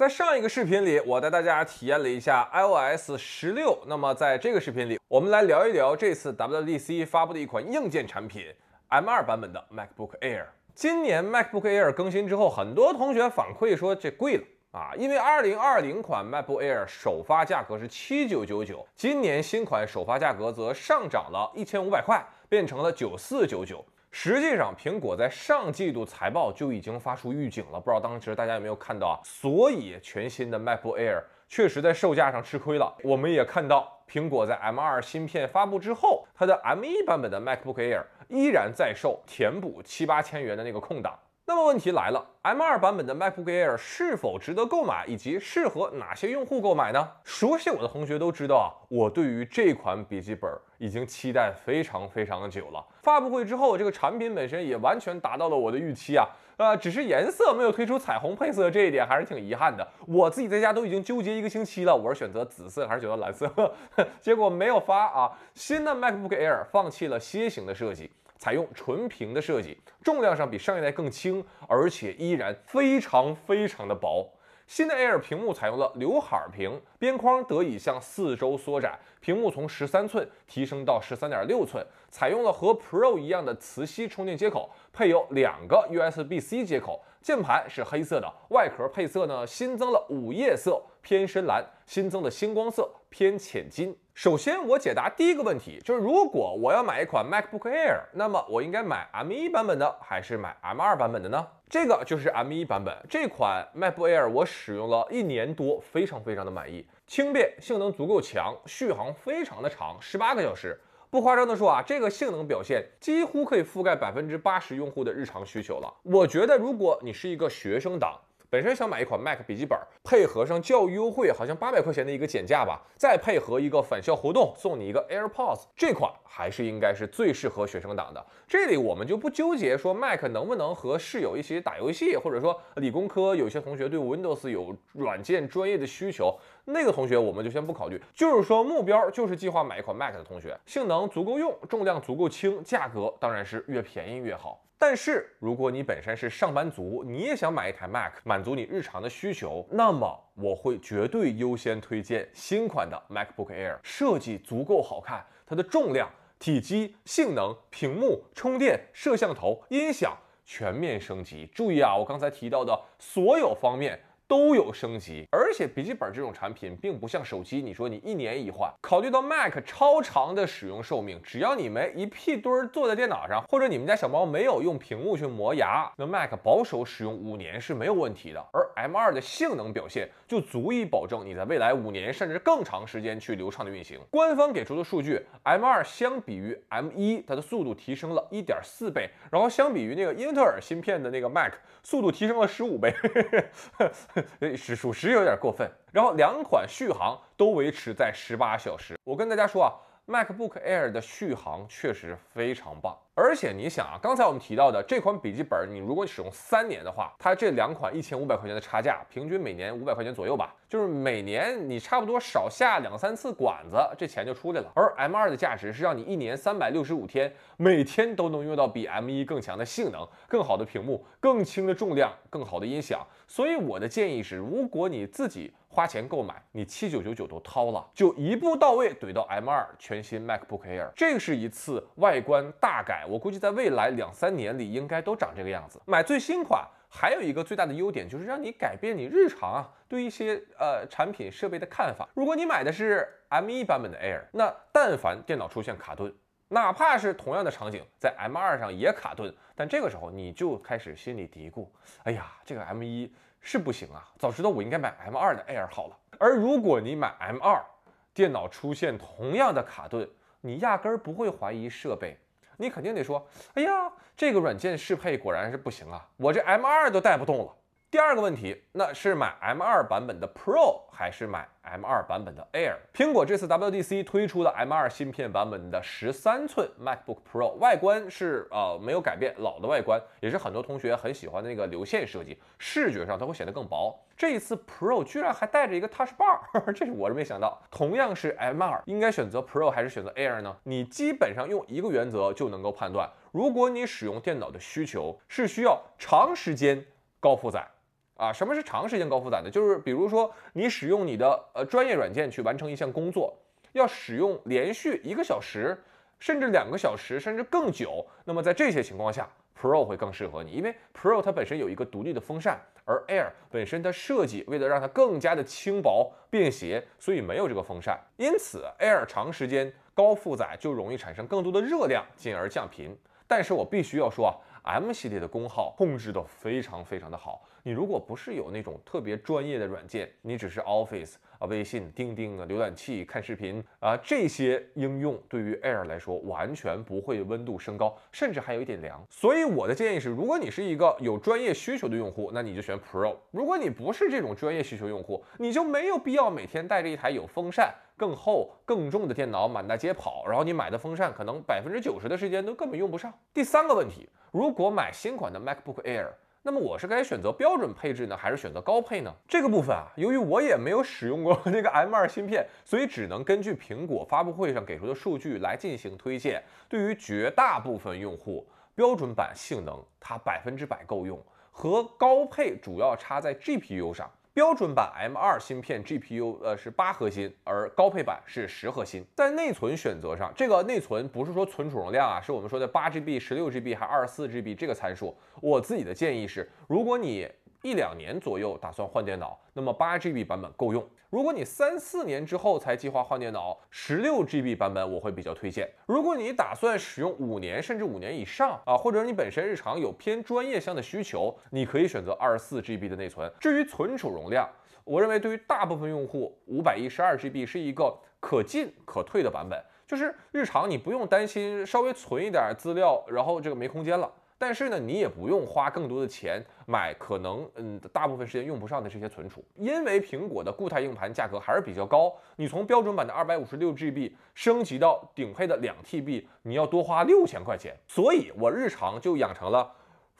在上一个视频里，我带大家体验了一下 iOS 十六。那么在这个视频里，我们来聊一聊这次 WDC 发布的一款硬件产品 M2 版本的 MacBook Air。今年 MacBook Air 更新之后，很多同学反馈说这贵了啊，因为2020款 MacBook Air 首发价格是7999，今年新款首发价格则上涨了一千五百块，变成了9499。实际上，苹果在上季度财报就已经发出预警了，不知道当时大家有没有看到啊？所以全新的 MacBook Air 确实在售价上吃亏了。我们也看到，苹果在 M2 芯片发布之后，它的 M1 版本的 MacBook Air 依然在售，填补七八千元的那个空档。那么问题来了，M2 版本的 MacBook Air 是否值得购买，以及适合哪些用户购买呢？熟悉我的同学都知道啊，我对于这款笔记本已经期待非常非常的久了。发布会之后，这个产品本身也完全达到了我的预期啊，呃，只是颜色没有推出彩虹配色，这一点还是挺遗憾的。我自己在家都已经纠结一个星期了，我是选择紫色还是选择蓝色，结果没有发啊。新的 MacBook Air 放弃了楔形的设计。采用纯平的设计，重量上比上一代更轻，而且依然非常非常的薄。新的 Air 屏幕采用了刘海屏，边框得以向四周缩窄，屏幕从十三寸提升到十三点六寸，采用了和 Pro 一样的磁吸充电接口，配有两个 USB-C 接口。键盘是黑色的，外壳配色呢新增了午夜色偏深蓝，新增的星光色偏浅金。首先，我解答第一个问题，就是如果我要买一款 MacBook Air，那么我应该买 M1 版本的还是买 M2 版本的呢？这个就是 M1 版本这款 MacBook Air，我使用了一年多，非常非常的满意，轻便，性能足够强，续航非常的长，十八个小时。不夸张的说啊，这个性能表现几乎可以覆盖百分之八十用户的日常需求了。我觉得，如果你是一个学生党，本身想买一款 Mac 笔记本，配合上教育优惠，好像八百块钱的一个减价吧，再配合一个返校活动，送你一个 AirPods，这款还是应该是最适合学生党的。这里我们就不纠结说 Mac 能不能和室友一起打游戏，或者说理工科有些同学对 Windows 有软件专业的需求。那个同学我们就先不考虑，就是说目标就是计划买一款 Mac 的同学，性能足够用，重量足够轻，价格当然是越便宜越好。但是如果你本身是上班族，你也想买一台 Mac 满足你日常的需求，那么我会绝对优先推荐新款的 MacBook Air，设计足够好看，它的重量、体积、性能、屏幕、充电、摄像头、音响全面升级。注意啊，我刚才提到的所有方面。都有升级，而且笔记本这种产品并不像手机，你说你一年一换。考虑到 Mac 超长的使用寿命，只要你没一屁墩儿坐在电脑上，或者你们家小猫没有用屏幕去磨牙，那 Mac 保守使用五年是没有问题的。而 M2 的性能表现就足以保证你在未来五年甚至更长时间去流畅的运行。官方给出的数据，M2 相比于 M1，它的速度提升了一点四倍，然后相比于那个英特尔芯片的那个 Mac，速度提升了十五倍。是属实有点过分。然后两款续航都维持在十八小时。我跟大家说啊，MacBook Air 的续航确实非常棒。而且你想啊，刚才我们提到的这款笔记本，你如果使用三年的话，它这两款一千五百块钱的差价，平均每年五百块钱左右吧，就是每年你差不多少下两三次管子，这钱就出来了。而 M2 的价值是让你一年三百六十五天，每天都能用到比 M1 更强的性能、更好的屏幕、更轻的重量、更好的音响。所以我的建议是，如果你自己花钱购买，你七九九九都掏了，就一步到位怼到 M2 全新 MacBook Air，这是一次外观大改。我估计在未来两三年里应该都长这个样子。买最新款还有一个最大的优点，就是让你改变你日常啊对一些呃产品设备的看法。如果你买的是 M1 版本的 Air，那但凡电脑出现卡顿，哪怕是同样的场景在 M2 上也卡顿，但这个时候你就开始心里嘀咕：哎呀，这个 M1 是不行啊，早知道我应该买 M2 的 Air 好了。而如果你买 M2，电脑出现同样的卡顿，你压根儿不会怀疑设备。你肯定得说，哎呀，这个软件适配果然是不行啊，我这 M2 都带不动了。第二个问题，那是买 M2 版本的 Pro 还是买 M2 版本的 Air？苹果这次 WDC 推出的 M2 芯片版本的十三寸 MacBook Pro，外观是呃没有改变老的外观，也是很多同学很喜欢的那个流线设计，视觉上它会显得更薄。这一次 Pro 居然还带着一个 Touch Bar，这是我是没想到。同样是 M2，应该选择 Pro 还是选择 Air 呢？你基本上用一个原则就能够判断，如果你使用电脑的需求是需要长时间高负载。啊，什么是长时间高负载呢？就是比如说你使用你的呃专业软件去完成一项工作，要使用连续一个小时，甚至两个小时，甚至更久。那么在这些情况下，Pro 会更适合你，因为 Pro 它本身有一个独立的风扇，而 Air 本身它设计为了让它更加的轻薄便携，所以没有这个风扇。因此，Air 长时间高负载就容易产生更多的热量，进而降频。但是我必须要说啊。M 系列的功耗控制的非常非常的好。你如果不是有那种特别专业的软件，你只是 Office 啊、微信、钉钉啊、浏览器看视频啊这些应用，对于 Air 来说完全不会温度升高，甚至还有一点凉。所以我的建议是，如果你是一个有专业需求的用户，那你就选 Pro；如果你不是这种专业需求用户，你就没有必要每天带着一台有风扇、更厚、更重的电脑满大街跑，然后你买的风扇可能百分之九十的时间都根本用不上。第三个问题。如果买新款的 MacBook Air，那么我是该选择标准配置呢，还是选择高配呢？这个部分啊，由于我也没有使用过 这个 M2 芯片，所以只能根据苹果发布会上给出的数据来进行推荐。对于绝大部分用户，标准版性能它百分之百够用，和高配主要差在 GPU 上。标准版 M 二芯片 GPU 呃是八核心，而高配版是十核心。在内存选择上，这个内存不是说存储容量啊，是我们说的八 GB、十六 GB 还二十四 GB 这个参数。我自己的建议是，如果你一两年左右打算换电脑，那么八 GB 版本够用。如果你三四年之后才计划换电脑，十六 GB 版本我会比较推荐。如果你打算使用五年甚至五年以上啊，或者你本身日常有偏专业向的需求，你可以选择二十四 GB 的内存。至于存储容量，我认为对于大部分用户，五百一十二 GB 是一个可进可退的版本，就是日常你不用担心稍微存一点资料，然后这个没空间了。但是呢，你也不用花更多的钱买可能嗯大部分时间用不上的这些存储，因为苹果的固态硬盘价格还是比较高。你从标准版的二百五十六 GB 升级到顶配的两 TB，你要多花六千块钱。所以我日常就养成了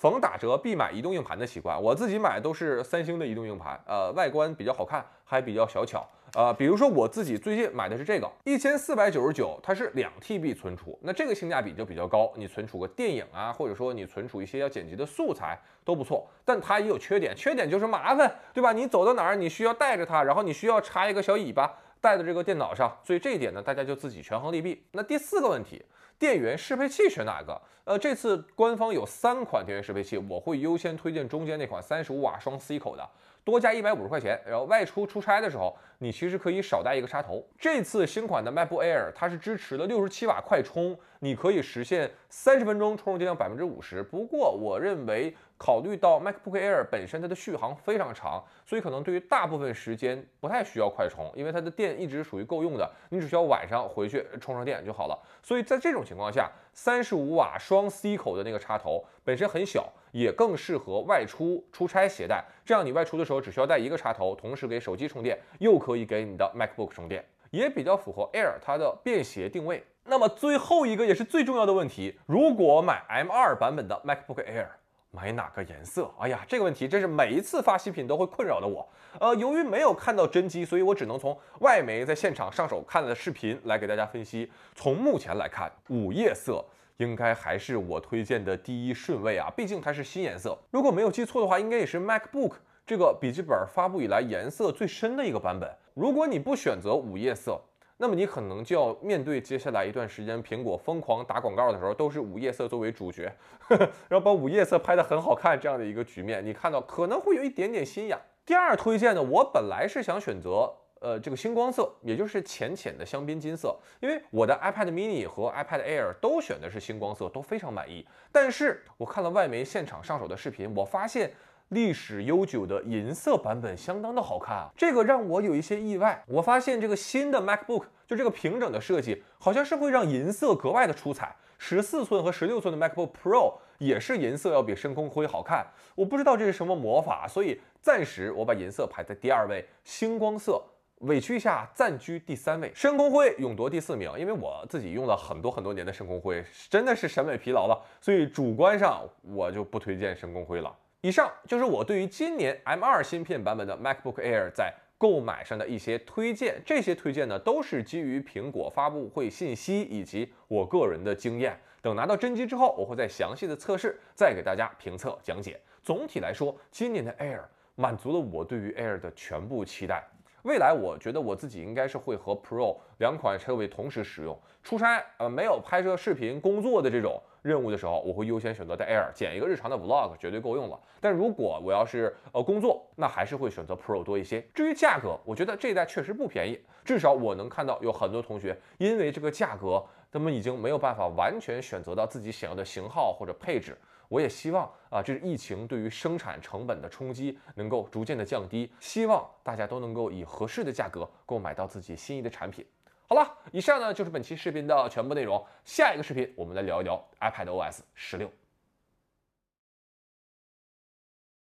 逢打折必买移动硬盘的习惯。我自己买都是三星的移动硬盘，呃，外观比较好看，还比较小巧。呃，比如说我自己最近买的是这个一千四百九十九，它是两 TB 存储，那这个性价比就比较高。你存储个电影啊，或者说你存储一些要剪辑的素材都不错。但它也有缺点，缺点就是麻烦，对吧？你走到哪儿你需要带着它，然后你需要插一个小尾巴带到这个电脑上，所以这一点呢，大家就自己权衡利弊。那第四个问题，电源适配器选哪个？呃，这次官方有三款电源适配器，我会优先推荐中间那款三十五瓦双 C 口的。多加一百五十块钱，然后外出出差的时候，你其实可以少带一个插头。这次新款的 MacBook Air 它是支持的六十七瓦快充，你可以实现三十分钟充电量百分之五十。不过我认为。考虑到 MacBook Air 本身它的续航非常长，所以可能对于大部分时间不太需要快充，因为它的电一直属于够用的，你只需要晚上回去充上电就好了。所以在这种情况下，三十五瓦双 C 口的那个插头本身很小，也更适合外出出差携带。这样你外出的时候只需要带一个插头，同时给手机充电，又可以给你的 MacBook 充电，也比较符合 Air 它的便携定位。那么最后一个也是最重要的问题，如果买 M2 版本的 MacBook Air。买哪个颜色？哎呀，这个问题真是每一次发新品都会困扰的我。呃，由于没有看到真机，所以我只能从外媒在现场上手看的视频来给大家分析。从目前来看，午夜色应该还是我推荐的第一顺位啊，毕竟它是新颜色。如果没有记错的话，应该也是 MacBook 这个笔记本发布以来颜色最深的一个版本。如果你不选择午夜色，那么你可能就要面对接下来一段时间，苹果疯狂打广告的时候，都是午夜色作为主角，然后把午夜色拍得很好看这样的一个局面，你看到可能会有一点点心痒。第二推荐呢，我本来是想选择呃这个星光色，也就是浅浅的香槟金色，因为我的 iPad mini 和 iPad Air 都选的是星光色，都非常满意。但是我看了外媒现场上手的视频，我发现。历史悠久的银色版本相当的好看啊，这个让我有一些意外。我发现这个新的 MacBook 就这个平整的设计，好像是会让银色格外的出彩。十四寸和十六寸的 MacBook Pro 也是银色要比深空灰好看。我不知道这是什么魔法，所以暂时我把银色排在第二位，星光色委屈一下暂居第三位，深空灰勇夺第四名。因为我自己用了很多很多年的深空灰，真的是审美疲劳了，所以主观上我就不推荐深空灰了。以上就是我对于今年 M2 芯片版本的 MacBook Air 在购买上的一些推荐。这些推荐呢，都是基于苹果发布会信息以及我个人的经验。等拿到真机之后，我会再详细的测试，再给大家评测讲解。总体来说，今年的 Air 满足了我对于 Air 的全部期待。未来我觉得我自己应该是会和 Pro 两款车位同时使用。出差呃没有拍摄视频工作的这种任务的时候，我会优先选择带 Air，剪一个日常的 Vlog 绝对够用了。但如果我要是呃工作，那还是会选择 Pro 多一些。至于价格，我觉得这一代确实不便宜，至少我能看到有很多同学因为这个价格，他们已经没有办法完全选择到自己想要的型号或者配置。我也希望啊，这是疫情对于生产成本的冲击能够逐渐的降低，希望大家都能够以合适的价格购买到自己心仪的产品。好了，以上呢就是本期视频的全部内容。下一个视频我们来聊一聊 iPad OS 十六。